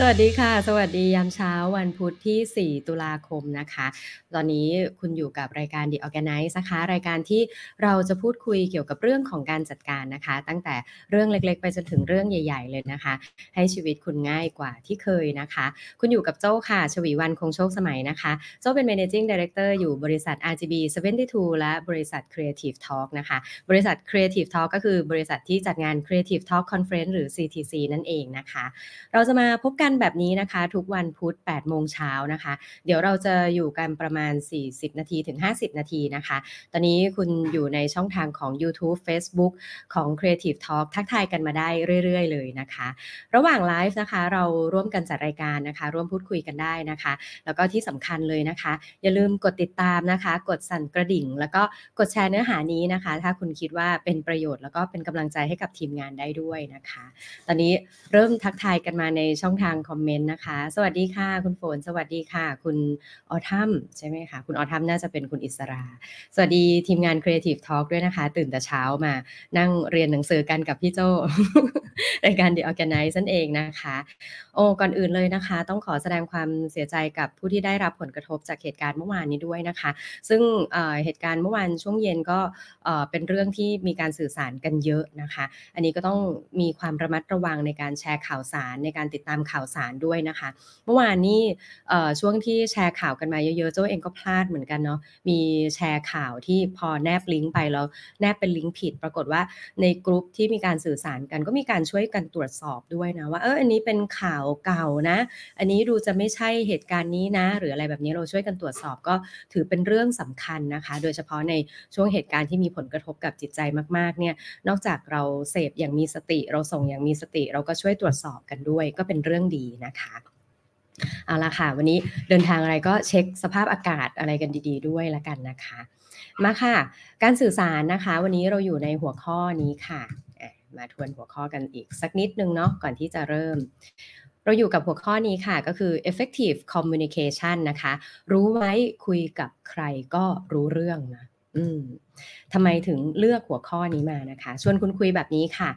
สวัสดีค่ะ สวัสดียามเช้าวันพุธที่ 4 ตุลาคมนะคะ ตอนนี้คุณอยู่กับรายการ The Organize นะคะ รายการที่เราจะพูดคุยเกี่ยวกับเรื่องของการจัดการนะคะ ตั้งแต่เรื่องเล็กๆ ไปจนถึงเรื่องใหญ่ๆ เลยนะคะ ให้ชีวิตคุณง่ายกว่าที่เคยนะคะ คุณอยู่กับโจ้ค่ะ ชวีวันคงโชคสมัยนะคะ โจ้เป็น managing director อยู่บริษัท RGB 72 และบริษัท Creative Talk นะคะ บริษัท Creative Talk ก็คือบริษัทที่จัดงาน Creative Talk Conference หรือ CTC นั่นเองนะคะ เราจะมาพบกันแบบนี้นะคะ ทุกวันพุธ8โมงเช้านะคะ เดี๋ยวเราจะอยู่กันประมาณ 40 นาทีถึง 50 นาทีนะคะ ตอนนี้คุณอยู่ในช่องทางของ YouTube Facebook ของ Creative Talk ทักทายกันมาได้เรื่อย ๆ เลยนะคะ ระหว่างไลฟ์นะคะเราร่วมกันจัดรายการนะคะ ร่วมพูดคุยกันได้นะคะ แล้วก็ที่สำคัญเลยนะคะ อย่าลืมกดติดตามนะคะ กดสั่นกระดิ่ง แล้วก็กดแชร์เนื้อหานี้นะคะ ถ้าคุณคิดว่าเป็นประโยชน์แล้วก็เป็นกำลังใจให้กับทีมงานได้ด้วยนะคะ ตอนนี้เริ่มทักทายกันมาในช่องทางคอมเมนต์นะคะ สวัสดีค่ะ คุณฝน สวัสดีค่ะ คุณออทัมใช่ไหมคะ คุณออทัมน่าจะเป็นคุณอิสรา สวัสดีทีมงาน Creative Talk ด้วยนะคะ ตื่นแต่เช้ามานั่งเรียนหนังสือกันกับพี่โจรายการ The Organize นั่นเองนะคะ โอ้ก่อนอื่นเลยนะคะ ต้องขอแสดงความเสียใจกับผู้ที่ได้รับผลกระทบจากเหตุการณ์เมื่อวานนี้ด้วยนะคะ ซึ่งเเหตุการณ์เมื่อวานช่วงเย็นก็เเป็นเรื่องที่มีการสื่อสารกันเยอะนะคะ อันนี้ก็ต้องมีความระมัดระวังในการแชร์ข่าวสารในการติดตามข่าวสารด้วยนะคะ เมื่อวานนี้ช่วงที่แชร์ข่าวกันมาเยอะๆโจ้าเองก็พลาดเหมือนกันเนาะมีแชร์ข่าวที่พอแนบลิงก์ไปแล้วแนบเป็นลิงก์ผิด ปรากฏว่าในกลุ่มที่มีการสื่อสารกันก็มีการช่วยกันตรวจสอบด้วยนะว่าเอออันนี้เป็นข่าวเก่านะ อันนี้ดูจะไม่ใช่เหตุการณ์นี้นะ หรืออะไรแบบนี้เราช่วยกันตรวจสอบก็ถือเป็นเรื่องสำคัญนะคะ โดยเฉพาะในช่วงเหตุการณ์ที่มีผลกระทบกับจิตใจมากๆเนี่ยนอกจากเราเสพอย่างมีสติ เราส่งอย่างมีสติ เราก็ช่วยตรวจสอบกันด้วย ก็เป็นเรื่องดีนะคะเอาละค่ะ วันนี้เดินทางอะไรก็เช็คสภาพอากาศอะไรกันดี ๆ ด้วยละกันนะคะ มาค่ะ การสื่อสารนะคะ วันนี้เราอยู่ในหัวข้อนี้ค่ะอะ มาทวนหัวข้อกันอีกสักนิดนึงเนาะก่อนที่จะเริ่ม เราอยู่กับหัวข้อนี้ค่ะ ก็คือ effective communication นะคะ รู้ไว้คุยกับใครก็รู้เรื่องนะ อืมทำไมถึงเลือกหัวข้อนี้มานะคะ ชวนคุณคุยแบบนี้ค่ะ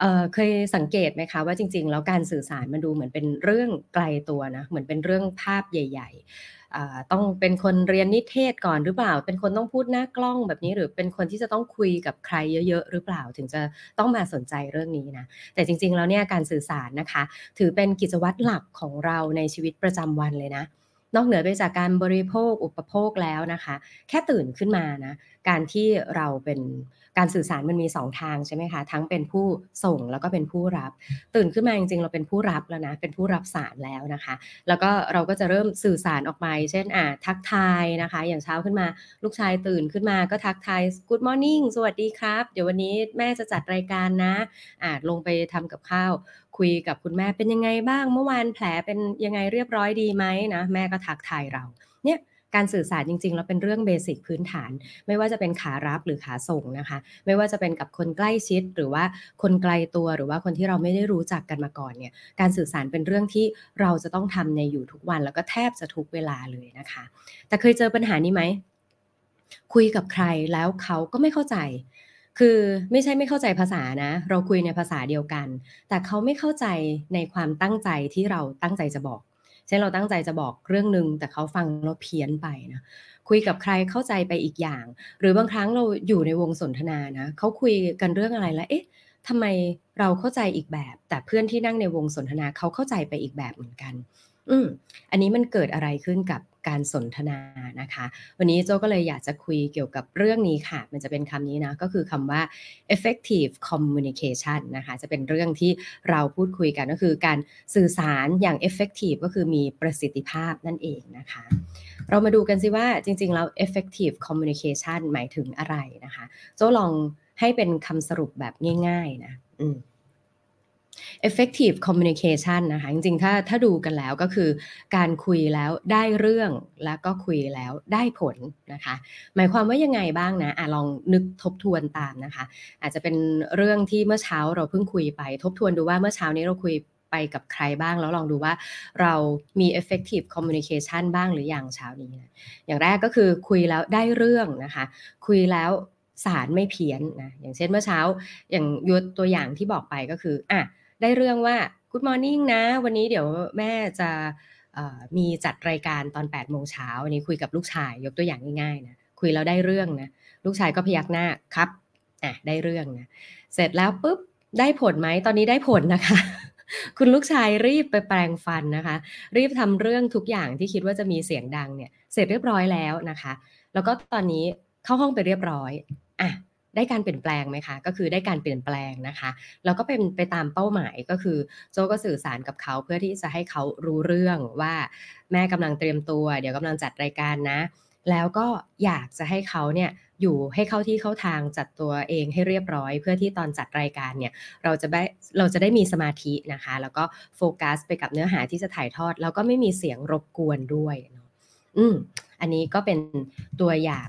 เเคยสังเกตไหมคะว่าจริง ๆ แล้วการสื่อสารมันดูเหมือนเป็นเรื่องไกลตัวนะเหมือนเป็นเรื่องภาพใหญ่ ๆ ต้องเป็นคนเรียนนิเทศก่อนหรือเปล่า เป็นคนต้องพูดหน้ากล้องแบบนี้ หรือเป็นคนที่จะต้องคุยกับใครเยอะ ๆ หรือเปล่า ถึงจะต้องมาสนใจเรื่องนี้นะแต่จริง ๆ แล้วเนี่ยการสื่อสารนะคะ ถือเป็นกิจวัตรหลักของเราในชีวิตประจำวันเลยนะ นอกเหนือไปจากการบริโภคอุปโภคแล้วนะคะ แค่ตื่นขึ้นมานะ การที่เราเป็นการสื่อสารมันมี 2 ทางใช่ไหมคะ ทั้งเป็นผู้ส่งแล้วก็เป็นผู้รับ ตื่นขึ้นมาจริงๆ เราเป็นผู้รับแล้วนะ เป็นผู้รับสารแล้วนะคะ แล้วก็เราก็จะเริ่มสื่อสารออกไป เช่นอ่าทักทายนะคะ อย่างเช้าขึ้นมาลูกชายตื่นขึ้นมาก็ทักทาย Good morning สวัสดีครับ เดี๋ยววันนี้แม่จะจัดรายการนะอ่าลงไปทำกับข้าวคุยกับคุณแม่เป็นยังไงบ้างเมื่อวานแผลเป็นยังไงเรียบร้อยดีไหมนะแม่ก็ทักทายเราเนี่ย การสื่อสารจริง ๆ แล้วเป็นเรื่องเบสิกพื้นฐาน ไม่ว่าจะเป็นขารับหรือขาส่งนะคะ ไม่ว่าจะเป็นกับคนใกล้ชิดหรือว่าคนไกลตัวหรือว่าคนที่เราไม่ได้รู้จักกันมาก่อนเนี่ยการสื่อสารเป็นเรื่องที่เราจะต้องทำในอยู่ทุกวัน แล้วก็แทบจะทุกเวลาเลยนะคะ แต่เคยเจอปัญหานี้ไหมคุยกับใครแล้วเขาก็ไม่เข้าใจคือไม่ใช่ไม่เข้าใจภาษานะ เราคุยในภาษาเดียวกัน แต่เขาไม่เข้าใจในความตั้งใจที่เราตั้งใจจะบอก เช่นเราตั้งใจจะบอกเรื่องหนึ่งแต่เขาฟังแล้วเพี้ยนไปนะคุยกับใครเข้าใจไปอีกอย่าง หรือบางครั้งเราอยู่ในวงสนทนานะเขาคุยกันเรื่องอะไรแล้วเอ๊ะทำไมเราเข้าใจอีกแบบ แต่เพื่อนที่นั่งในวงสนทนาเขาเข้าใจไปอีกแบบเหมือนกัน อืมอันนี้มันเกิดอะไรขึ้นกับ การสนทนานะคะ วันนี้โจก็เลยอยากจะคุยเกี่ยวกับเรื่องนี้ค่ะ มันจะเป็นคำนี้นะ ก็คือคำว่า effective communication นะคะ จะเป็นเรื่องที่เราพูดคุยกันก็คือการสื่อสารอย่าง effective ก็คือมีประสิทธิภาพนั่นเองนะคะ เรามาดูกันสิว่าจริงๆแล้ว effective communication หมายถึงอะไรนะคะ โจลองให้เป็นคำสรุปแบบง่ายๆนะ อืม effective communication นะคะจริงๆ ถ้าถ้าดูกันแล้วก็คือ การคุยแล้วได้เรื่องแล้วก็คุยแล้วได้ผลนะคะ หมายความว่ายังไงบ้างนะอะลองนึกทบทวนตามนะคะ อาจจะเป็นเรื่องที่เมื่อเช้าเราเพิ่งคุยไป ทบทวนดูว่าเมื่อเช้านี้เราคุยไปกับใครบ้างแล้วลองดูว่าเรามี effective communication บ้างหรืออยังเช้านี้นะอย่างแรกก็คือคุยแล้วได้เรื่องนะคะ คุยแล้วสารไม่เพี้ยนนะอย่างเช่นเมื่อเช้าอย่างยกตัวอย่างที่บอกไปก็คืออะ ได้เรื่องว่า Good morning นะ วันนี้เดี๋ยวแม่จะมีจัดรายการตอน8โมงเช้าวันนี้คุยกับลูกชายยกตัวอย่างง่ายๆนะคุยแล้วได้เรื่องนะลูกชายก็พยักหน้าครับอะได้เรื่องนะเสร็จแล้วปุ๊บได้ผลไหมตอนนี้ได้ผลนะคะ คุณลูกชายรีบไปแปลงฟันนะคะ รีบทำเรื่องทุกอย่างที่คิดว่าจะมีเสียงดังเนี่ยเสร็จเรียบร้อยแล้วนะคะ แล้วก็ตอนนี้เข้าห้องไปเรียบร้อยอะ ได้การเปลี่ยนแปลงไหมคะ ก็คือได้การเปลี่ยนแปลงนะคะแล้วก็เป็นไปตามเป้าหมายก็คือโจก็สื่อสารกับเขาเพื่อที่จะให้เขารู้เรื่องว่าแม่กำลังเตรียมตัว เดี๋ยวกำลังจัดรายการนะ แล้วก็อยากจะให้เขาเนี่ยอยู่ให้เข้าที่เข้าทางจัดตัวเองให้เรียบร้อย เพื่อที่ตอนจัดรายการเนี่ยเราจะได้เราจะได้มีสมาธินะคะ แล้วก็โฟกัสไปกับเนื้อหาที่จะถ่ายทอด แล้วก็ไม่มีเสียงรบกวนด้วยอืมอันนี้ก็เป็นตัวอย่าง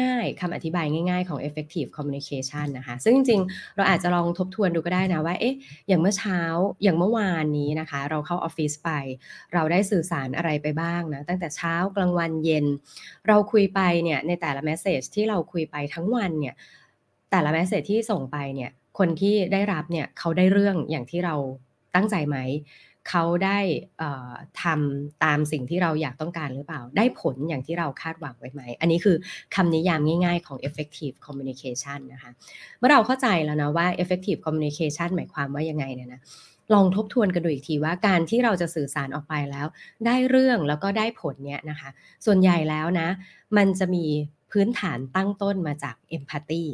ง่ายๆคำอธิบายง่ายๆของ effective communication นะคะ ซึ่งจริงๆ เราอาจจะลองทบทวนดูก็ได้นะว่า เอ๊ะ อย่างเมื่อเช้า อย่างเมื่อวานนี้นะคะ เราเข้าออฟฟิศไป เราได้สื่อสารอะไรไปบ้างนะ ตั้งแต่เช้ากลางวันเย็น เราคุยไปเนี่ย ในแต่ละแมสเซจที่เราคุยไปทั้งวันเนี่ย แต่ละแมสเซจที่ส่งไปเนี่ย คนที่ได้รับเนี่ย เขาได้เรื่องอย่างที่เราตั้งใจไหม เขาได้ทำตามสิ่งที่เราอยากต้องการหรือเปล่า ได้ผลอย่างที่เราคาดหวังไว้ไหม อันนี้คือคำนิยามง่ายๆของ effective communication นะคะ เมื่อเราเข้าใจแล้วนะว่า effective communication หมายความว่ายังไงเนี่ยนะลองทบทวนกันดูอีกทีว่าการที่เราจะสื่อสารออกไปแล้ว ได้เรื่องแล้วก็ได้ผลเนี่ยนะคะ ส่วนใหญ่แล้วนะ มันจะมีพื้นฐานตั้งต้นมาจาก empathy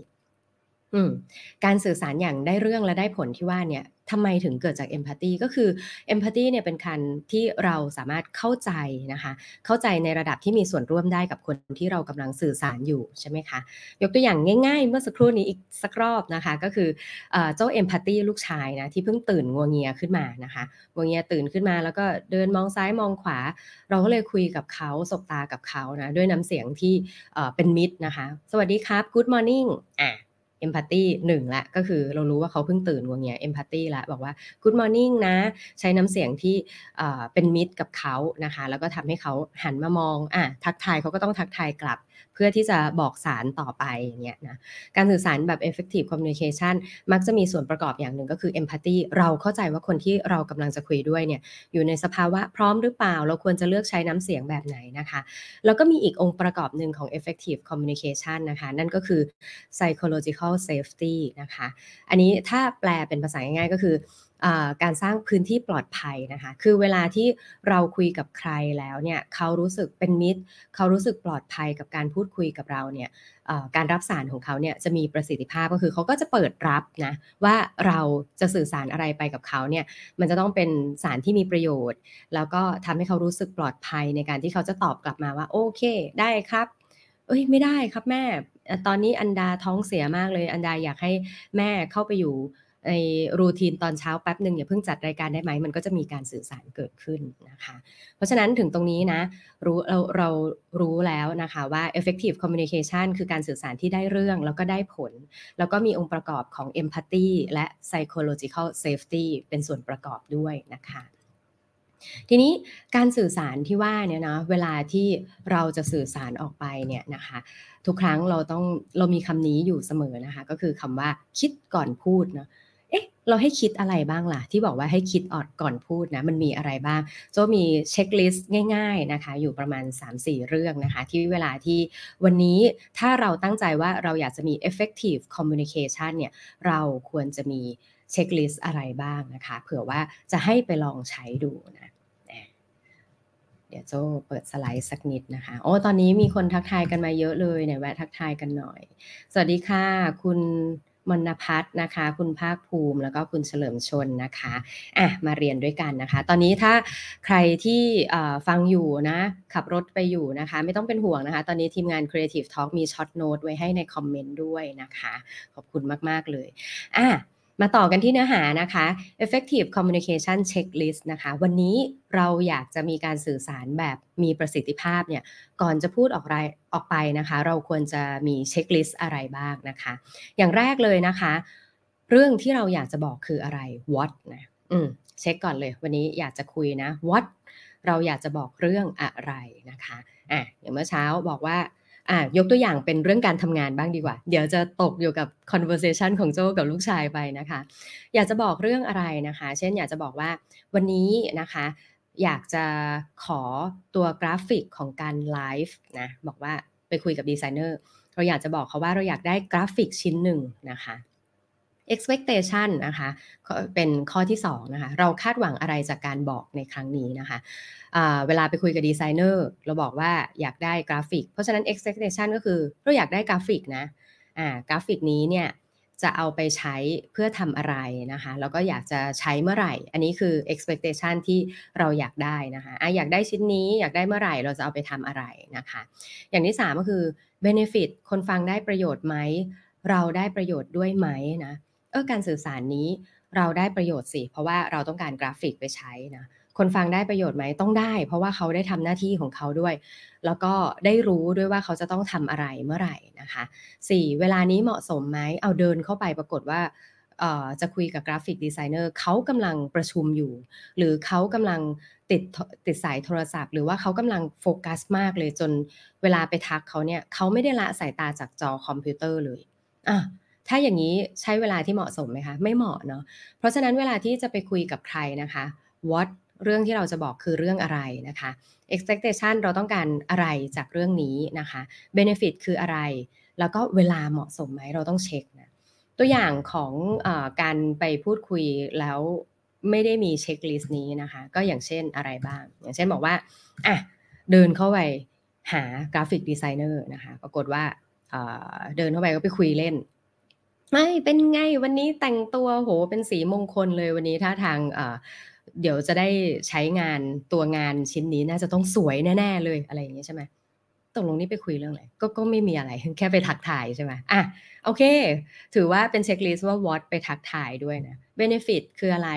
การสื่อสารอย่างได้เรื่องและได้ผลที่ว่าเนี่ย ทำไมถึงเกิดจากเอมพัตตีก็คือเอมพัตตีเนี่ยเป็นการที่เราสามารถเข้าใจนะคะเข้าใจในระดับที่มีส่วนร่วมได้กับคนที่เรากำลังสื่อสารอยู่ใช่ไหมคะยกตัวอย่างง่ายๆ เมื่อสักครู่นี้อีกสักรอบนะคะก็คือเจ้าเอมพัตตีลูกชายนะที่เพิ่งตื่นงัวเงียขึ้นมานะคะงัวเงียตื่นขึ้นมา แล้วก็เดินมองซ้ายมองขวา เราก็เลยคุยกับเขาสบตากับเขานะด้วยน้ำเสียงที่เป็นมิตรนะคะ สวัสดีครับ good morning อะ เอมพัตตีหนึ่งละก็คือเรารู้ว่าเขาเพิ่งตื่นวงเงี้ยเอมพัตตีละบอกว่า good morning นะ ใช้น้ำเสียงที่เป็นมิตรกับเขานะคะ แล้วก็ทำให้เขาหันมามองอะทักทายเขาก็ต้องทักทายกลับ เพื่อที่จะบอกสารต่อไปอย่างเงี้ยนะการสื่อสารแบบ effective communication มักจะมีส่วนประกอบอย่างหนึ่งก็คือ empathy เราเข้าใจว่าคนที่เรากำลังจะคุยด้วยเนี่ยอยู่ในสภาวะพร้อมหรือเปล่า เราควรจะเลือกใช้น้ำเสียงแบบไหนนะคะแล้วก็มีอีกองค์ประกอบหนึ่งของ effective communication นะคะนั่นก็คือ psychological safety นะคะ อันนี้ถ้าแปลเป็นภาษาง่ายๆก็คือ การสร้างพื้นที่ปลอดภัยนะคะ คือเวลาที่เราคุยกับใครแล้วเนี่ยเขารู้สึกเป็นมิตร เขารู้สึกปลอดภัยกับการพูดคุยกับเราเนี่ยการรับสารของเขาเนี่ยจะมีประสิทธิภาพก็คือเขาก็จะเปิดรับนะว่าเราจะสื่อสารอะไรไปกับเขาเนี่ยมันจะต้องเป็นสารที่มีประโยชน์ แล้วก็ทำให้เขารู้สึกปลอดภัยในการที่เขาจะตอบกลับมาว่าโอเค ได้ครับ เอ้ยไม่ได้ครับแม่ ตอนนี้อันดาท้องเสียมากเลยอันดาอยากให้แม่เข้าไปอยู่ ในรูทีนตอนเช้าแป๊บหนึ่งอย่าเพิ่งจัดรายการได้ไหม มันก็จะมีการสื่อสารเกิดขึ้นนะคะ เพราะฉะนั้นถึงตรงนี้นะรู้เราเรารู้แล้วนะคะว่า effective communication คือการสื่อสารที่ได้เรื่องแล้วก็ได้ผล แล้วก็มีองค์ประกอบของ empathy และ psychological safety เป็นส่วนประกอบด้วยนะคะทีนี้การสื่อสารที่ว่าเนี่ยนะเวลาที่เราจะสื่อสารออกไปเนี่ยนะคะทุกครั้งเราต้องเรามีคำนี้อยู่เสมอนะคะก็คือคำว่าคิดก่อนพูดเนาะ เอ๊ะ เราให้คิดอะไรบ้างล่ะ ที่บอกว่าให้คิดออดก่อนพูดนะ มันมีอะไรบ้าง โจมีเช็คลิสต์ง่าย ๆนะคะ อยู่ประมาณ 3-4 เรื่องนะคะ ที่เวลาที่วันนี้ถ้าเราตั้งใจว่าเราอยากจะมี effective communication เนี่ย เราควรจะมีchecklist อะไรบ้างนะคะ เผื่อว่าจะให้ไปลองใช้ดูนะเดี๋ยวโจเปิดสไลด์สักนิดนะคะ โอ้ ตอนนี้มีคนทักทายกันมาเยอะเลยเนี่ยแวะทักทายกันหน่อย สวัสดีค่ะ คุณ มณพัฒนะคะ คุณภาคภูมิแล้วก็คุณเฉลิมชนนะคะอะมาเรียนด้วยกันนะคะ ตอนนี้ถ้าใครที่ฟังอยู่นะ ขับรถไปอยู่นะคะ ไม่ต้องเป็นห่วงนะคะ ตอนนี้ทีมงาน Creative Talk มี short note ไว้ให้ใน comment ด้วยนะคะ ขอบคุณมาก ๆ เลยอะ มาต่อกันที่เนื้อหานะคะ effective communication checklist นะคะ วันนี้เราอยากจะมีการสื่อสารแบบมีประสิทธิภาพเนี่ย ก่อนจะพูดออกไรออกไปนะคะ เราควรจะมีเช็คลิสต์อะไรบ้างนะคะ อย่างแรกเลยนะคะ เรื่องที่เราอยากจะบอกคืออะไร what นะ อืม เช็คก่อนเลย วันนี้อยากจะคุยนะ what เราอยากจะบอกเรื่องอะไรนะคะ อะอย่างเมื่อเช้าบอกว่า อะยกตัวอย่างเป็นเรื่องการทำงานบ้างดีกว่า เดี๋ยวจะตกอยู่กับ conversation ของโจกับลูกชายไปนะคะ อยากจะบอกเรื่องอะไรนะคะ เช่นอยากจะบอกว่าวันนี้นะคะ อยากจะขอตัวกราฟิกของการไลฟ์นะบอกว่าไปคุยกับดีไซเนอร์เราอยากจะบอกเขาว่าเราอยากได้กราฟิกชิ้นหนึ่งนะคะ expectation นะคะเป็นข้อที่2นะคะเราคาดหวังอะไรจากการบอกในครั้งนี้นะคะเวลาไปคุยกับดีไซเนอร์เราบอกว่าอยากได้กราฟิก เพราะฉะนั้น expectation ก็คือเราอยากได้กราฟิกนะกราฟิกนี้เนี่ยจะเอาไปใช้เพื่อทำอะไรนะคะ แล้วก็อยากจะใช้เมื่อไหร่ อันนี้คือ expectation ที่เราอยากได้นะคะอะอยากได้ชิ้นนี้อยากได้เมื่อไหร่เราจะเอาไปทำอะไรนะคะ อย่างที่3ก็คือ benefit คนฟังได้ประโยชน์ไหม เราได้ประโยชน์ด้วยไหมนะ เออการสื่อสารนี้เราได้ประโยชน์สิ เพราะว่าเราต้องการกราฟิกไปใช้นะคนฟังได้ประโยชน์ไหมต้องได้ เพราะว่าเขาได้ทำหน้าที่ของเขาด้วย แล้วก็ได้รู้ด้วยว่าเขาจะต้องทำอะไรเมื่อไหร่นะคะ 4. เวลานี้เหมาะสมไหมเอาเดินเข้าไปปรากฏว่าจะคุยกับ graphic designer เขากำลังประชุมอยู่ หรือเขากำลังติดติดสายโทรศัพท์ หรือว่าเขากำลังโฟกัสมากเลยจนเวลาไปทักเขาเนี่ยเขาไม่ได้ละสายตาจากจอคอมพิวเตอร์เลยอะ ถ้าอย่างนี้ใช้เวลาที่เหมาะสมไหมคะไม่เหมาะเนาะเพราะฉะนั้นเวลาที่จะไปคุยกับใครนะคะ what เรื่องที่เราจะบอกคือเรื่องอะไรนะคะ expectation เราต้องการอะไรจากเรื่องนี้นะคะ benefit คืออะไร แล้วก็เวลาเหมาะสมไหมเราต้องเช็คนะตัวอย่างของอการไปพูดคุยแล้วไม่ได้มีเช็คลิสต์นี้นะคะ ก็อย่างเช่นอะไรบ้าง อย่างเช่นบอกว่าอะเดินเข้าไปหา graphic designer นะคะ ปรากฏว่าเดินเข้าไปก็ไปคุยเล่น ไม่เป็นไงวันนี้แต่งตัวโหเป็นสีมงคลเลยวันนี้ท่าทางเดี๋ยวจะได้ใช้งานตัวงานชิ้นนี้น่าจะต้องสวยแน่ๆเลยอะไรอย่างเงี้ยใช่ไหมตกลงนี่ไปคุยเรื่องอะไรก็ก็ไม่มีอะไรแค่ไปทักทายใช่ไหมอะโอเค ถือว่าเป็น checklist ว่า what ไปทักทายด้วยนะ benefit คืออะไร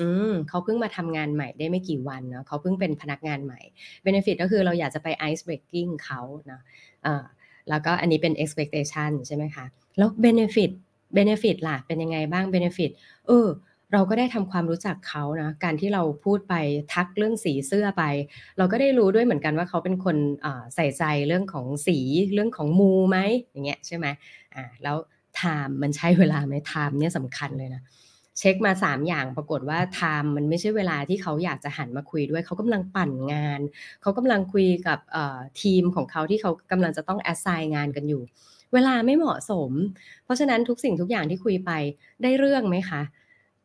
อืมเขาเพิ่งมาทำงานใหม่ได้ไม่กี่วันเนาะเขาเพิ่งเป็นพนักงานใหม่benefit ก็คือเราอยากจะไป ice breaking เขาเนาะอ่าแล้วก็อันนี้เป็น expectation ใช่ไหมคะ แล้ว benefit benefit ล่ะเป็นยังไงบ้าง benefit เออเราก็ได้ทำความรู้จักเขานะการที่เราพูดไปทักเรื่องสีเสื้อไป เราก็ได้รู้ด้วยเหมือนกันว่าเขาเป็นคนใส่ใจเรื่องของสีเรื่องของมูไหมอย่างเงี้ยใช่ไหมอ่าแล้ว time มันใช่เวลาไหม time เนี่ยสำคัญเลยนะเช็คมา 3 อย่างปรากฏว่า time มันไม่ใช่เวลาที่เขาอยากจะหันมาคุยด้วย เขากำลังปั่นงาน เขากำลังคุยกับทีมของเขาที่เขากำลังจะต้องแอสไซน์งานกันอยู่ เวลาไม่เหมาะสม เพราะฉะนั้นทุกสิ่งทุกอย่างที่คุยไปได้เรื่องไหมคะ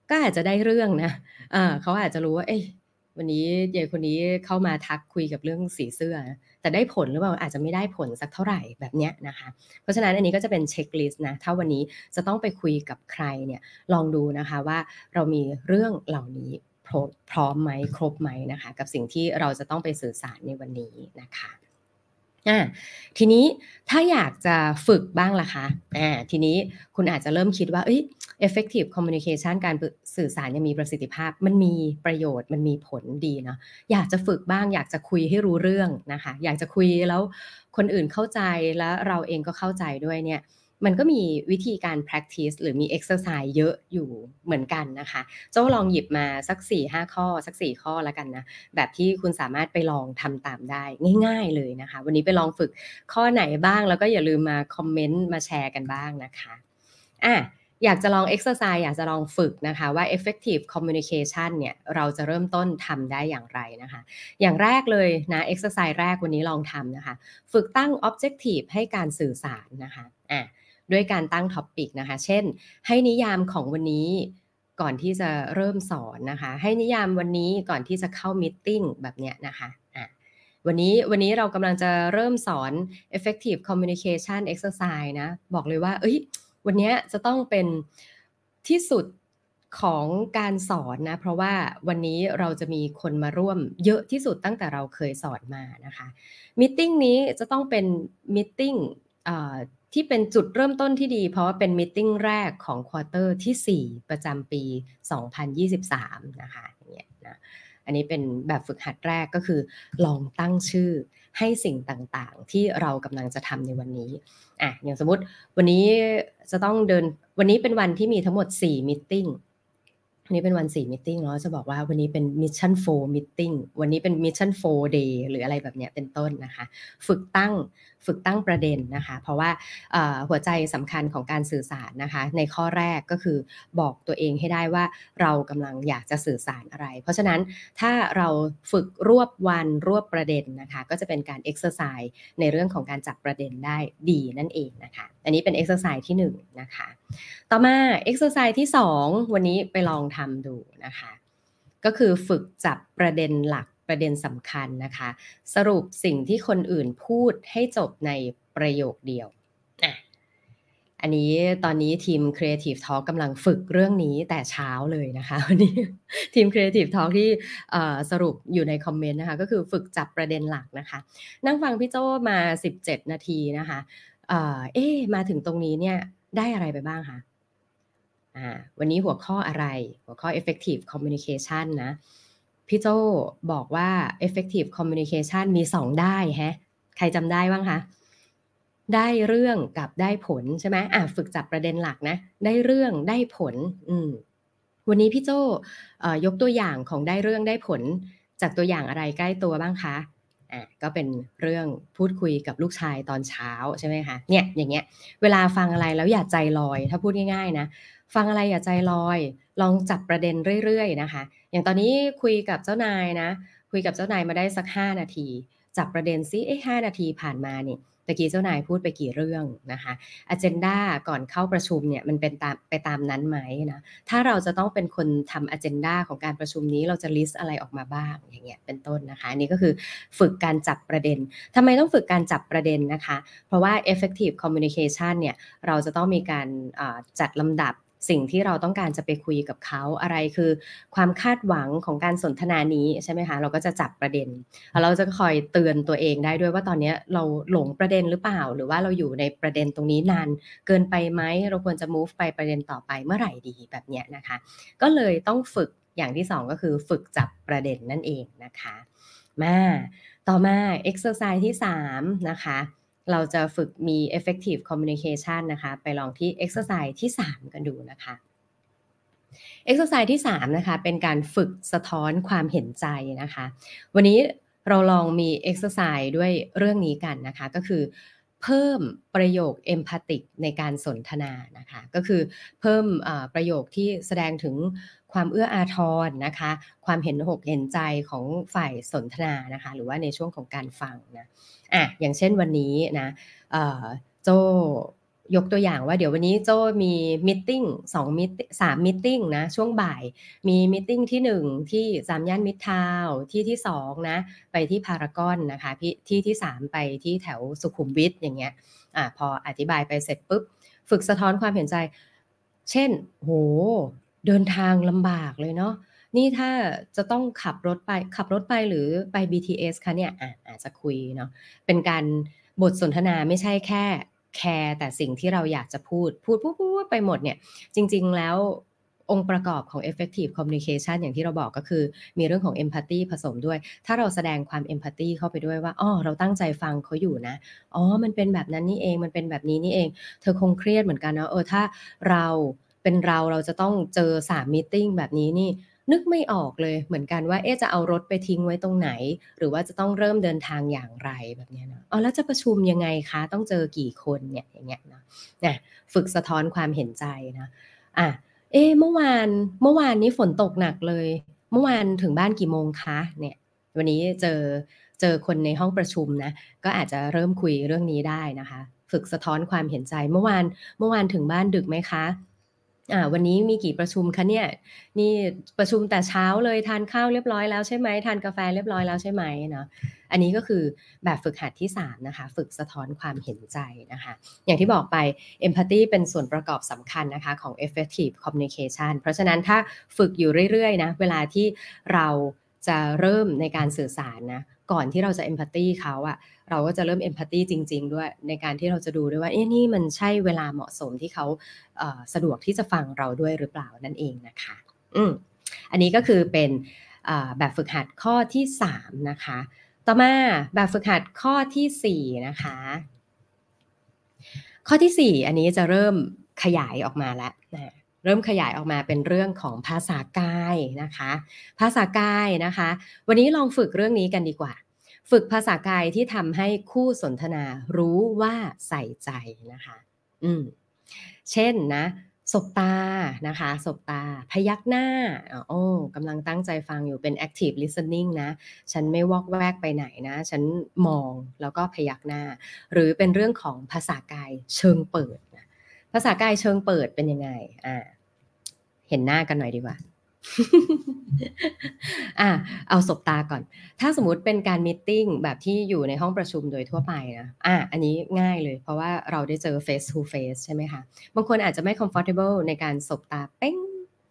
ก็อาจจะได้เรื่องนะเขาอาจจะรู้ว่า เอ้ยวันนี้ยายคนนี้เข้ามาทักคุยกับเรื่องสีเสื้อ แต่ได้ผลหรือเปล่าอาจจะไม่ได้ผลสักเท่าไหร่แบบเนี้ยนะคะ เพราะฉะนั้นอันนี้ก็จะเป็นเช็คลิสต์นะถ้าวันนี้จะต้องไปคุยกับใครเนี่ยลองดูนะคะว่าเรามีเรื่องเหล่านี้พร้อมไหมครบไหมนะคะ กับสิ่งที่เราจะต้องไปสื่อสารในวันนี้นะคะ อ่าทีนี้ถ้าอยากจะฝึกบ้างล่ะคะอ่าทีนี้คุณอาจจะเริ่มคิดว่าเอ้ย effective communication การสื่อสารยังมีประสิทธิภาพ มันมีประโยชน์มันมีผลดีเนาะอยากจะฝึกบ้าง อยากจะคุยให้รู้เรื่องนะคะ อยากจะคุยแล้วคนอื่นเข้าใจแล้วเราเองก็เข้าใจด้วยเนี่ย มันก็มีวิธีการ practice หรือมี exercise เยอะอยู่เหมือนกันนะคะ เจ้าลองหยิบมาสัก 4-5 ข้อ สัก 4 ข้อแล้วกันนะ แบบที่คุณสามารถไปลองทำตามได้ง่าย ๆเลยนะคะ วันนี้ไปลองฝึกข้อไหนบ้าง แล้วก็อย่าลืมมาคอมเมนต์มาแชร์กันบ้างนะคะอะอยากจะลอง exercise อยากจะลองฝึกนะคะว่า effective communication เนี่ยเราจะเริ่มต้นทำได้อย่างไรนะคะ อย่างแรกเลยนะ exercise แรกวันนี้ลองทำนะคะ ฝึกตั้ง objective ให้การสื่อสารนะคะอะ ด้วยการตั้งท็อปปิกนะคะ เช่น ให้นิยามของวันนี้ก่อนที่จะเริ่มสอนนะคะ ให้นิยามวันนี้ก่อนที่จะเข้ามิ팅แบบเนี้ยนะคะอ่ะวันนี้วันนี้เรากำลังจะเริ่มสอน effective communication exercise นะ บอกเลยว่า เอ้ย วันนี้จะต้องเป็นที่สุดของการสอนนะ เพราะว่าวันนี้เราจะมีคนมาร่วมเยอะที่สุดตั้งแต่เราเคยสอนมานะคะมิ팅นี้จะต้องเป็นมิ팅 ที่เป็นจุดเริ่มต้นที่ดี เพราะว่าเป็นมิ팅แรกของควอเตอร์ที่ 4 ประจำปี 2023 นะคะางเงี้ยนะอันนี้เป็นแบบฝึกหัดแรกก็คือ ลองตั้งชื่อให้สิ่งต่างๆ ที่เรากำลังจะทำในวันนี้อะอย่างสมมติวันนี้จะต้องเดินวันนี้เป็นวันที่มีทั้งหมด 4 มิ팅นี่เป็นวันสี่ meeting เนาะจะบอกว่าวันนี้เป็น mission for meeting วันนี้เป็น mission for day หรืออะไรแบบเนี้ยเป็นต้นนะคะ ฝึกตั้ง ฝึกตั้งประเด็นนะคะ เพราะว่าหัวใจสำคัญของการสื่อสารนะคะ ในข้อแรกก็คือบอกตัวเองให้ได้ว่าเรากำลังอยากจะสื่อสารอะไร เพราะฉะนั้นถ้าเราฝึกรวบวันรวบประเด็นนะคะ ก็จะเป็นการเอ็กซ์ไซส์ในเรื่องของการจับประเด็นได้ดีนั่นเองนะคะ อันนี้เป็นเอ็กซ์ไซส์ที่1นนะคะ ต่อมาเอ็กซ์ไซส์ที่ 2 วันนี้ไปลองทำดูนะคะ ก็คือฝึกจับประเด็นหลัก ประเด็นสำคัญนะคะ สรุปสิ่งที่คนอื่นพูดให้จบในประโยคเดียวอะอันนี้ตอนนี้ทีม Creative Talk กำลังฝึกเรื่องนี้แต่เช้าเลยนะคะวันนี้ทีม Creative Talk ที่สรุปอยู่ในคอมเมนต์นะคะก็คือฝึกจับประเด็นหลักนะคะ นั่งฟังพี่โจมา 17 นาทีนะคะเอ๊มาถึงตรงนี้เนี่ยได้อะไรไปบ้างคะอ่าวันนี้หัวข้ออะไรหัวข้อ effective communication นะ พี่โจบอกว่า effective communication มีสองได้ฮะ ใครจำได้บ้างคะ ได้เรื่องกับได้ผลใช่ไหมอะฝึกจับประเด็นหลักนะ ได้เรื่องได้ผล อืม วันนี้พี่โจยกตัวอย่างของได้เรื่องได้ผล จากตัวอย่างอะไรใกล้ตัวบ้างคะอะก็เป็นเรื่องพูดคุยกับลูกชายตอนเช้าใช่ไหมคะเนี่ยอย่างเงี้ยเวลาฟังอะไรแล้วอย่าใจลอย ถ้าพูดง่ายๆนะ ฟังอะไรอย่าใจลอย ลองจับประเด็นเรื่อยๆนะคะ อย่างตอนนี้คุยกับเจ้านายนะ คุยกับเจ้านายมาได้สัก 5 นาที จับประเด็นซิเอ๊ห้านาทีผ่านมาเนี่ยตะกี้เจ้านายพูดไปกี่เรื่องนะคะอเจนดาก่อนเข้าประชุมเนี่ยมันเป็นตามไปตามนั้นไหมนะถ้าเราจะต้องเป็นคนทำอเจนดาของการประชุมนี้เราจะลิสต์อะไรออกมาบ้างอย่างเงี้ยเป็นต้นนะคะอันนี้ก็คือฝึกการจับประเด็นทำไมต้องฝึกการจับประเด็นนะคะ เพราะว่า effective communication เนี่ยเราจะต้องมีการจัดลำดับ สิ่งที่เราต้องการจะไปคุยกับเขาอะไรคือ ความคาดหวังของการสนทนานี้ใช่ไหมคะเราก็จะจับประเด็น เราจะคอยเตือนตัวเองได้ด้วยว่าตอนนี้เราหลงประเด็นหรือเปล่า หรือว่าเราอยู่ในประเด็นตรงนี้นานเกินไปไหมเราควรจะ move ไปประเด็นต่อไปเมื่อไหร่ดีแบบนี้นะคะ ก็เลยต้องฝึกอย่างที่ 2 ก็คือฝึกจับประเด็นนั่นเองนะคะ มาต่อมา exercise ที่3นะคะ เราจะฝึกมี effective communication นะคะ ไปลองที่ exercise ที่ 3 กันดูนะคะ exercise ที่ 3 นะคะ เป็นการฝึกสะท้อนความเห็นใจนะคะ วันนี้เราลองมี exercise ด้วยเรื่องนี้กันนะคะ ก็คือ เพิ่มประโยคเอมพัติกในการสนทนานะคะก็คือเพิ่มประโยคที่แสดงถึงความเอื้ออาทรนะคะ ความเห็นหกเห็นใจของฝ่ายสนทนานะคะ หรือว่าในช่วงของการฟังนะอะอย่างเช่นวันนี้นะโจ ยกตัวอย่างว่าเดี๋ยววันนี้โจมีมิ팅สองมิสามมิ팅นะช่วงบ่าย มีมิ팅ที่หนึ่งที่สามย่านมิตรทาวที่ที่สองนะไปที่พารากอนนะคะที่ที่สามไปที่แถวสุขุมวิทอย่างเงี้ยอ่ะพออธิบายไปเสร็จปุ๊บฝึกสะท้อนความเห็นใจ เช่นโหเดินทางลำบากเลยเนาะนี่ถ้าจะต้องขับรถไปขับรถไปหรือไป BTS คะเนี่ยอ่ะอาจจะคุยเนาะเป็นการบทสนทนาไม่ใช่แค่ แคร์แต่สิ่งที่เราอยากจะพูด พูดพูดพูดไปหมดเนี่ย จริง ๆ แล้วองค์ประกอบของ effective communication อย่างที่เราบอกก็คือ มีเรื่องของ empathy ผสมด้วย ถ้าเราแสดงความ empathy เข้าไปด้วยว่าอ๋อเราตั้งใจฟังเขาอยู่นะ อ๋อ มันเป็นแบบนั้นนี่เอง มันเป็นแบบนี้นี่เอง เธอคงเครียดเหมือนกันนะเออถ้าเราเป็นเราเราจะต้องเจอสามมีติ้งแบบนี้นี่ นึกไม่ออกเลยเหมือนกันว่าเอ๊จะเอารถไปทิ้งไว้ตรงไหน หรือว่าจะต้องเริ่มเดินทางอย่างไรแบบนี้นะอ๋อแล้วจะประชุมยังไงคะ ต้องเจอกี่คนเนี่ยอย่างเงี้ยนะนะฝึกสะท้อนความเห็นใจนะอะเอ๊เมื่อวานเมื่อวานนี้ฝนตกหนักเลย เมื่อวานถึงบ้านกี่โมงคะเนี่ยวันนี้เจอเจอคนในห้องประชุมนะก็อาจจะเริ่มคุยเรื่องนี้ได้นะคะ ฝึกสะท้อนความเห็นใจเมื่อวานเมื่อวานถึงบ้านดึกไหมคะ อ่าวันนี้มีกี่ประชุมคะเนี่ยนี่ประชุมแต่เช้าเลยทานข้าวเรียบร้อยแล้วใช่ไหมทานกาแฟเรียบร้อยแล้วใช่ไหมเนาะอันนี้ก็คือแบบฝึกหัดที่3นะคะฝึกสะท้อนความเห็นใจนะคะอย่างที่บอกไป empathy เป็นส่วนประกอบสำคัญนะคะของ effective communication เพราะฉะนั้นถ้าฝึกอยู่เรื่อยๆนะเวลาที่เรา จะเริ่มในการสื่อสารนะก่อนที่เราจะเอมพัตตีเขาอะเราก็จะเริ่มเอมพัตตีจริง ๆ ด้วยในการที่เราจะดูด้วยว่าเอ๊ะนี่มันใช่เวลาเหมาะสมที่เขาสะดวกที่จะฟังเราด้วยหรือเปล่านั่นเองนะคะอืมอันนี้ก็คือเป็นแบบฝึกหัดข้อที่ 3 นะคะ ต่อมาแบบฝึกหัดข้อที่ 4 นะคะ ข้อที่ 4 อันนี้จะเริ่มขยายออกมาแล้วนะ เริ่มขยายออกมาเป็นเรื่องของภาษากายนะคะ ภาษากายนะคะ วันนี้ลองฝึกเรื่องนี้กันดีกว่า ฝึกภาษากายที่ทำให้คู่สนทนารู้ว่าใส่ใจนะคะ อืมเช่นนะสบตานะคะสบตา พยักหน้าโอ้กำลังตั้งใจฟังอยู่เป็น active listening นะ ฉันไม่วอกแวกไปไหนนะ ฉันมองแล้วก็พยักหน้า หรือเป็นเรื่องของภาษากายเชิงเปิด ภาษากายเชิงเปิดเป็นยังไง อ่า เห็นหน้ากันหน่อยดีกว่า อะเอาสบตาก่อน ถ้าสมมติเป็นการมิ팅แบบที่อยู่ในห้องประชุมโดยทั่วไปนะ อะอันนี้ง่ายเลย เพราะว่าเราได้เจอ face to face ใช่ไหมคะ บางคนอาจจะไม่ comfortable ในการสบตาเป้ง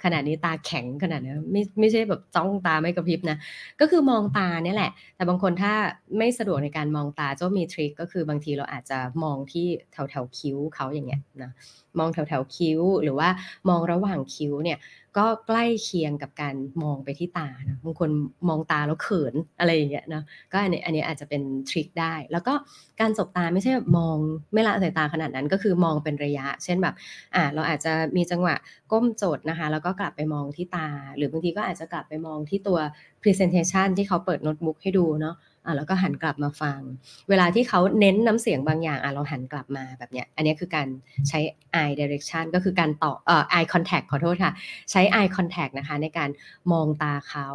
ขนาดนี้ตาแข็งขนาดนี้ไม่ไม่ใช่แบบจ้องตาไม่กระพริบนะ ก็คือมองตาเนี่ยแหละ แต่บางคนถ้าไม่สะดวกในการมองตาเจ้ามีทริคก็คือบางทีเราอาจจะมองที่แถวแถวคิ้วเขาอย่างเงี้ยนะมองแถวแถวคิ้ว หรือว่ามองระหว่างคิ้วเนี่ยก็ใกล้เคียงกับการมองไปที่ตานะบางคนมองตาแล้วเขินอะไรอย่างเงี้ยนะก็อันนี้อันนี้อาจจะเป็นทริคได้ แล้วก็การสบตาไม่ใช่มองไม่ละสายตาขนาดนั้นก็คือมองเป็นระยะ เช่นแบบอ่าเราอาจจะมีจังหวะก้มโจดนะคะ แล้วก็กลับไปมองที่ตา หรือบางทีก็อาจจะกลับไปมองที่ตัว presentation ที่เขาเปิดโน้ตบุ๊กให้ดูเนาะ อะแล้วก็หันกลับมาฟัง เวลาที่เขาเน้นน้ำเสียงบางอย่างอะเราหันกลับมาแบบเนี้ย อันนี้คือการใช้ eye direction ก็คือการต่อเอ่อ eye contact ขอโทษค่ะ ใช้ eye contact นะคะ ในการมองตาเขา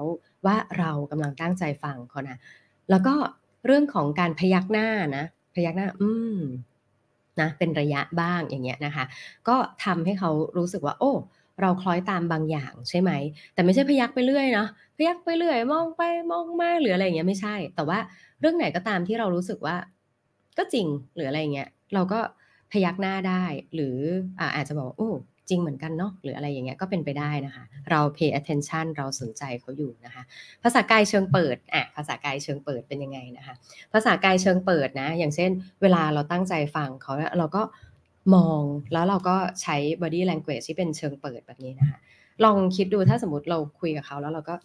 ว่าเรากำลังตั้งใจฟังเขานะแล้วก็เรื่องของการพยักหน้านะ พยักหน้า อืมนะเป็นระยะบ้างอย่างเงี้ยนะคะ ก็ทำให้เขารู้สึกว่า โอ้ เราคล้อยตามบางอย่างใช่ไหม แต่ไม่ใช่พยักไปเรื่อยเนาะพยักไปเรื่อย มองไปมองมาหรืออะไรอย่างเงี้ยไม่ใช่ แต่ว่าเรื่องไหนก็ตามที่เรารู้สึกว่า ก็จริงหรืออะไรเงี้ยเราก็พยักหน้าได้ หรืออาอาจจะบอกโอ้จริงเหมือนกันเนาะหรืออะไรอย่างเงี้ยก็เป็นไปได้นะคะ เรา pay attention เราสนใจเขาอยู่นะคะ ภาษากายเชิงเปิดอะภาษากายเชิงเปิดเป็นยังไงนะคะ ภาษากายเชิงเปิดนะ อย่างเช่น เวลาเราตั้งใจฟังเขาเราก็ มองแล้วเราก็ใช้ body language ที่เป็นเชิงเปิดแบบนี้นะคะลองคิดดูถ้าสมมติเราคุยกับเขาแล้วเราก็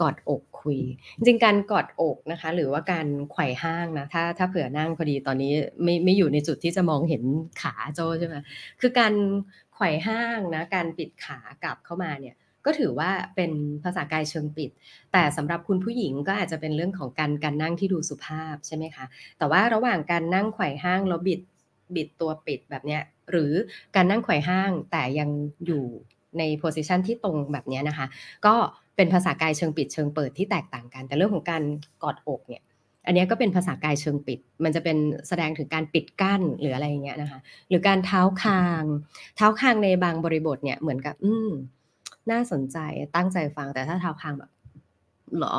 กอดอกคุย จริงการกอดอกนะคะ หรือว่าการไขว่ห้างนะถ้าถ้าเผื่อนั่งพอดีตอนนี้ไม่ไม่อยู่ในจุดที่จะมองเห็นขาโจใช่ไหมคือการไขว่ห้างนะการปิดขากลับเข้ามาเนี่ยก็ถือว่าเป็นภาษากายเชิงปิด แต่สำหรับคุณผู้หญิงก็อาจจะเป็นเรื่องของการการนั่งที่ดูสุภาพใช่ไหมคะ แต่ว่าระหว่างการนั่งไขว่ห้างแล้วบิด บิดตัวปิดแบบเนี้ยหรือการนั่งไขว่ห้างแต่ยังอยู่ในโพสิชันที่ตรงแบบนี้นะคะ ก็เป็นภาษากายเชิงปิดเชิงเปิดที่แตกต่างกัน แต่เรื่องของการกอดอกเนี่ย อันนี้ก็เป็นภาษากายเชิงปิด มันจะเป็นแสดงถึงการปิดกั้นหรืออะไรอย่างเงี้ยนะคะ หรือการเท้าคาง เท้าคางในบางบริบทเนี่ยเหมือนกับ อืม น่าสนใจตั้งใจฟังแต่ถ้าเท้าคางแบบหรอ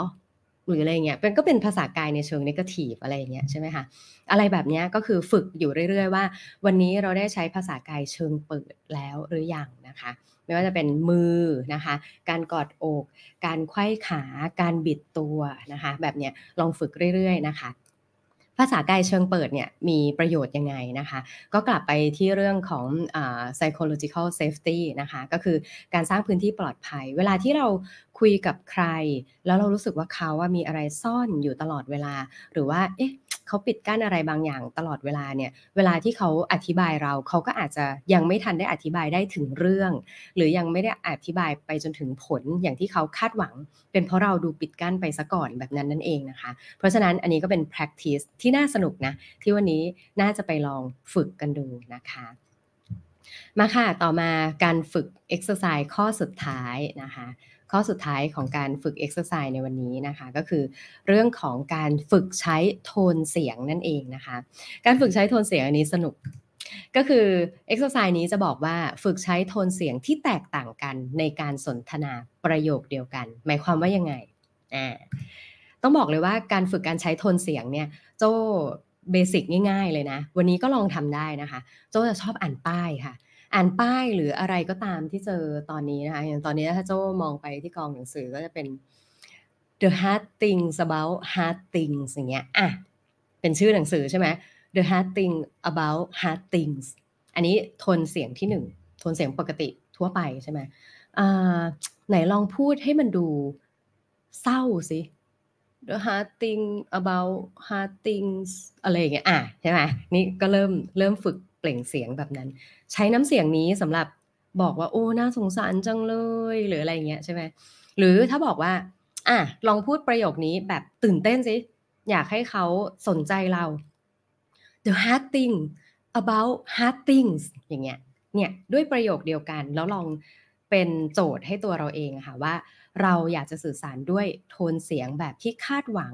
หรืออะไรเงี้ยเป็นก็เป็นภาษากายในเชิงนิเกทีฟอะไรเงี้ยใช่ไหมคะอะไรแบบนี้ก็คือฝึกอยู่เรื่อยๆว่า วันนี้เราได้ใช้ภาษากายเชิงเปิดแล้วหรือยังนะคะไม่ว่าจะเป็นมือนะคะ การกอดอก การไขว้ขา การบิดตัวนะคะ แบบเนี้ยลองฝึกเรื่อยๆนะคะภาษากายเชิงเปิดเนี่ยมีประโยชน์ยังไงนะคะ ก็กลับไปที่เรื่องของ psychological safety นะคะ ก็คือการสร้างพื้นที่ปลอดภัย เวลาที่เรา คุยกับใคร แล้วเรารู้สึกว่าเขาว่ามีอะไรซ่อนอยู่ตลอดเวลา หรือว่าเอ๊ะเขาปิดกั้นอะไรบางอย่างตลอดเวลาเนี่ย เวลาที่เขาอธิบายเราเขาก็อาจจะยังไม่ทันได้อธิบายได้ถึงเรื่อง หรือยังไม่ได้อธิบายไปจนถึงผลอย่างที่เขาคาดหวัง เป็นเพราะเราดูปิดกั้นไปซะก่อนแบบนั้นนั่นเองนะคะ เพราะฉะนั้นอันนี้ก็เป็น practice ที่น่าสนุกนะ ที่วันนี้น่าจะไปลองฝึกกันดูนะคะมาค่ะ ต่อมาการฝึก exercise ข้อสุดท้ายนะคะ ข้อสุดท้ายของการฝึก exercise ในวันนี้นะคะ ก็คือเรื่องของการฝึกใช้โทนเสียงนั่นเองนะคะ การฝึกใช้โทนเสียงอันนี้สนุก ก็คือ exercise นี้จะบอกว่าฝึกใช้โทนเสียงที่แตกต่างกันในการสนทนาประโยคเดียวกัน หมายความว่ายังไงอ่าต้องบอกเลยว่าการฝึกการใช้โทนเสียงเนี่ยโจเบสิกง่ายๆเลยนะ วันนี้ก็ลองทำได้นะคะ โจจะชอบอ่านป้ายค่ะ อ่านป้ายหรืออะไรก็ตามที่เจอตอนนี้นะคะอย่างตอนนี้ถ้าโจ้มองไปที่กองหนังสือก็จะเป็น the hard things about hard things อย่างเงี้ยอะเป็นชื่อหนังสือใช่ไหม the hard thing about hard things อันนี้โทนเสียงที่หนึ่งโทนเสียงปกติทั่วไปใช่ไหมอ่าไหนลองพูดให้มันดูเศร้าสิ the hard thing about hard things อะไรอย่างเงี้ยอะใช่ไหมนี่ก็เริ่มเริ่มฝึก เปล่งเสียงแบบนั้น ใช้น้ำเสียงนี้สำหรับบอกว่าโอ้น่าสงสารจังเลยหรืออะไรเงี้ยใช่ไหมหรือถ้าบอกว่า อะลองพูดประโยคนี้แบบตื่นเต้นสิอยากให้เขาสนใจเรา the hard thing about hard things อย่างเงี้ยเนี่ยด้วยประโยคเดียวกันแล้วลองเป็นโจทย์ให้ตัวเราเองค่ะว่า เราอยากจะสื่อสารด้วยโทนเสียงแบบที่คาดหวัง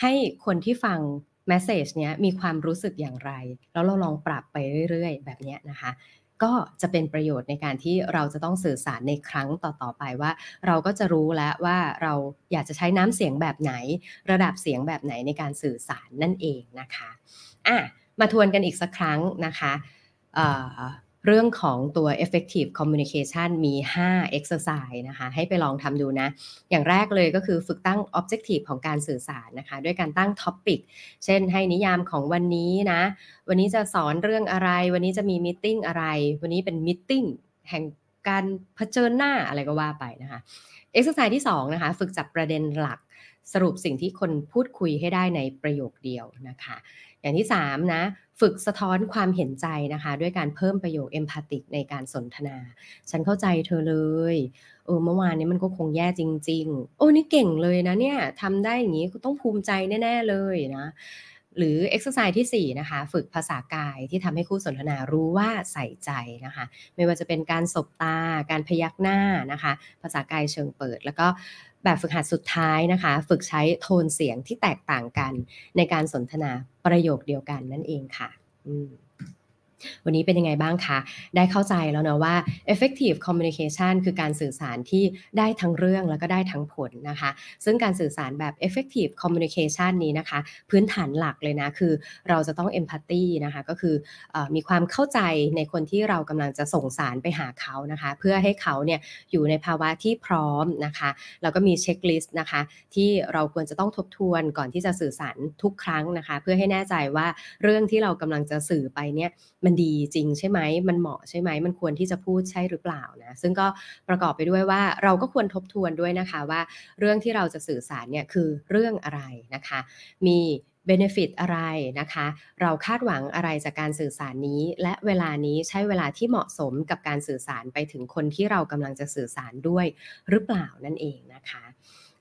ให้คนที่ฟัง แมสเซจเนี้ยมีความรู้สึกอย่างไร แล้วเราลองปรับไปเรื่อยๆ แบบนี้นะคะ ก็จะเป็นประโยชน์ในการที่เราจะต้องสื่อสารในครั้งต่อๆไปว่า เราก็จะรู้แล้วว่าเราอยากจะใช้น้ำเสียงแบบไหน ระดับเสียงแบบไหนในการสื่อสารนั่นเองนะคะอะมาทวนกันอีกสักครั้งนะคะ เรื่องของตัว effective communication มี 5 exercise นะคะ ให้ไปลองทำดูนะ อย่างแรกเลยก็คือฝึกตั้ง objective ของการสื่อสารนะคะ ด้วยการตั้ง topic เช่นให้นิยามของวันนี้นะ วันนี้จะสอนเรื่องอะไร วันนี้จะมี meeting อะไร วันนี้เป็น meeting แห่งการเผชิญหน้าอะไรก็ว่าไปนะคะ exercise ที่2นะคะ ฝึกจับประเด็นหลักสรุปสิ่งที่คนพูดคุยให้ได้ในประโยคเดียวนะคะ อย่างที่3นะ ฝึกสะท้อนความเห็นใจนะคะ ด้วยการเพิ่มประโยคเอมพัติกในการสนทนา ฉันเข้าใจเธอเลยเออเมื่อวานนี้มันก็คงแย่จริง ๆ โอ้นี่เก่งเลยนะเนี่ยทำได้อย่างนี้ต้องภูมิใจแน่ ๆเลยนะหรือ exercise ที่ 4 นะคะ ฝึกภาษากายที่ทำให้คู่สนทนารู้ว่าใส่ใจนะคะ ไม่ว่าจะเป็นการสบตา การพยักหน้านะคะ ภาษากายเชิงเปิด แล้วก็ แบบฝึกหัดสุดท้ายนะคะ ฝึกใช้โทนเสียงที่แตกต่างกันในการสนทนาประโยคเดียวกันนั่นเองค่ะ วันนี้เป็นยังไงบ้างคะ ได้เข้าใจแล้วนะว่า effective communication คือการสื่อสารที่ได้ทั้งเรื่องแล้วก็ได้ทั้งผลนะคะ ซึ่งการสื่อสารแบบ effective communication นี้นะคะ พื้นฐานหลักเลยนะคือเราจะต้อง empathy นะคะ ก็คืออมีความเข้าใจในคนที่เรากำลังจะส่งสารไปหาเขานะคะ เพื่อให้เขาเนี่ยอยู่ในภาวะที่พร้อมนะคะ แล้วก็มีเช็คลิสต์นะคะ ที่เราควรจะต้องทบทวนก่อนที่จะสื่อสารทุกครั้งนะคะ เพื่อให้แน่ใจว่าเรื่องที่เรากำลังจะสื่อไปเนี่ยมันดีจริงใช่ไหม มันเหมาะใช่ไหม มันควรที่จะพูดใช่หรือเปล่านะ ซึ่งก็ประกอบไปด้วยว่าเราก็ควรทบทวนด้วยนะคะว่าเรื่องที่เราจะสื่อสารเนี่ยคือเรื่องอะไรนะคะ มีเบนฟิตอะไรนะคะ เราคาดหวังอะไรจากการสื่อสารนี้ และเวลานี้ใช้เวลาที่เหมาะสมกับการสื่อสารไปถึงคนที่เรากำลังจะสื่อสารด้วยหรือเปล่านั่นเองนะคะ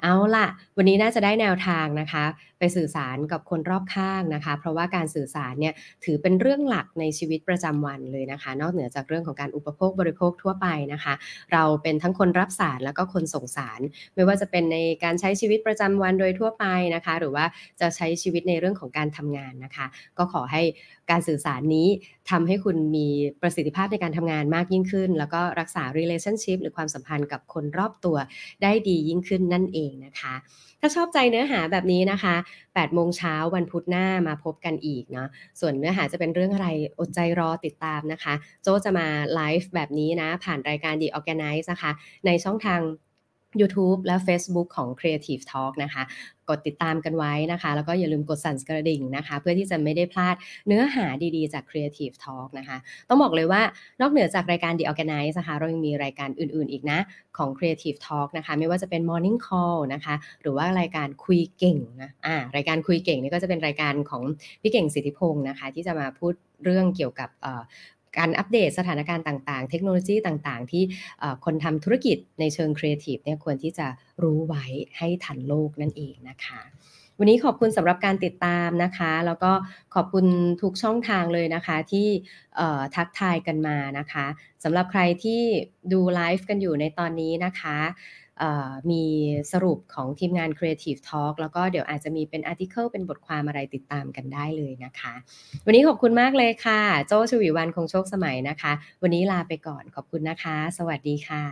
เอาล่ะ วันนี้น่าจะได้แนวทางนะคะไปสื่อสารกับคนรอบข้างนะคะ เพราะว่าการสื่อสารเนี่ยถือเป็นเรื่องหลักในชีวิตประจำวันเลยนะคะ นอกเหนือจากเรื่องของการอุปโภคบริโภคทั่วไปนะคะ เราเป็นทั้งคนรับสารแล้วก็คนส่งสาร ไม่ว่าจะเป็นในการใช้ชีวิตประจำวันโดยทั่วไปนะคะ หรือว่าจะใช้ชีวิตในเรื่องของการทำงานนะคะ ก็ขอให้การสื่อสารนี้ทำให้คุณมีประสิทธิภาพในการทำงานมากยิ่งขึ้น แล้วก็รักษา relationship หรือความสัมพันธ์กับคนรอบตัวได้ดียิ่งขึ้นนั่นเองนะคะ ถ้าชอบใจเนื้อหาแบบนี้นะคะ8โมงเช้าวันพุธหน้ามาพบกันอีกเนาะส่วนเนื้อหาจะเป็นเรื่องอะไรอดใจรอติดตามนะคะ โจจะมาไลฟ์แบบนี้นะ ผ่านรายการ The Organize นะคะ ในช่องทาง YouTube และ Facebook ของ Creative Talk นะคะ กดติดตามกันไว้นะคะ แล้วก็อย่าลืมกดสั่นกระดิ่งนะคะ เพื่อที่จะไม่ได้พลาดเนื้อหาดีๆ จาก Creative Talk นะคะ ต้องบอกเลยว่านอกเหนือจากรายการ The Organize นะคะ เรายังมีรายการอื่นๆอีกนะของ Creative Talk นะคะ ไม่ว่าจะเป็น Morning Call นะคะ หรือว่ารายการคุยเก่งนะอ่ารายการคุยเก่งนี่ก็จะเป็นรายการของพี่เก่งสิทธิพงศ์นะคะ ที่จะมาพูดเรื่องเกี่ยวกับ การอัปเดตสถานการณ์ต่างๆ เทคโนโลยีต่างๆ ที่คนทำธุรกิจในเชิงครีเอทีฟเนี่ยควรที่จะรู้ไว้ให้ทันโลกนั่นเองนะคะวันนี้ขอบคุณสำหรับการติดตามนะคะ แล้วก็ขอบคุณทุกช่องทางเลยนะคะที่ทักทายกันมานะคะสำหรับใครที่ดูไลฟ์กันอยู่ในตอนนี้นะคะ มีสรุปของทีมงาน Creative Talk แล้วก็เดี๋ยวอาจจะมีเป็น article เป็นบทความอะไรติดตามกันได้เลยนะคะ วันนี้ขอบคุณมากเลยค่ะ โจชวีวันคงโชคสมัยนะคะ วันนี้ลาไปก่อนขอบคุณนะคะ สวัสดีค่ะ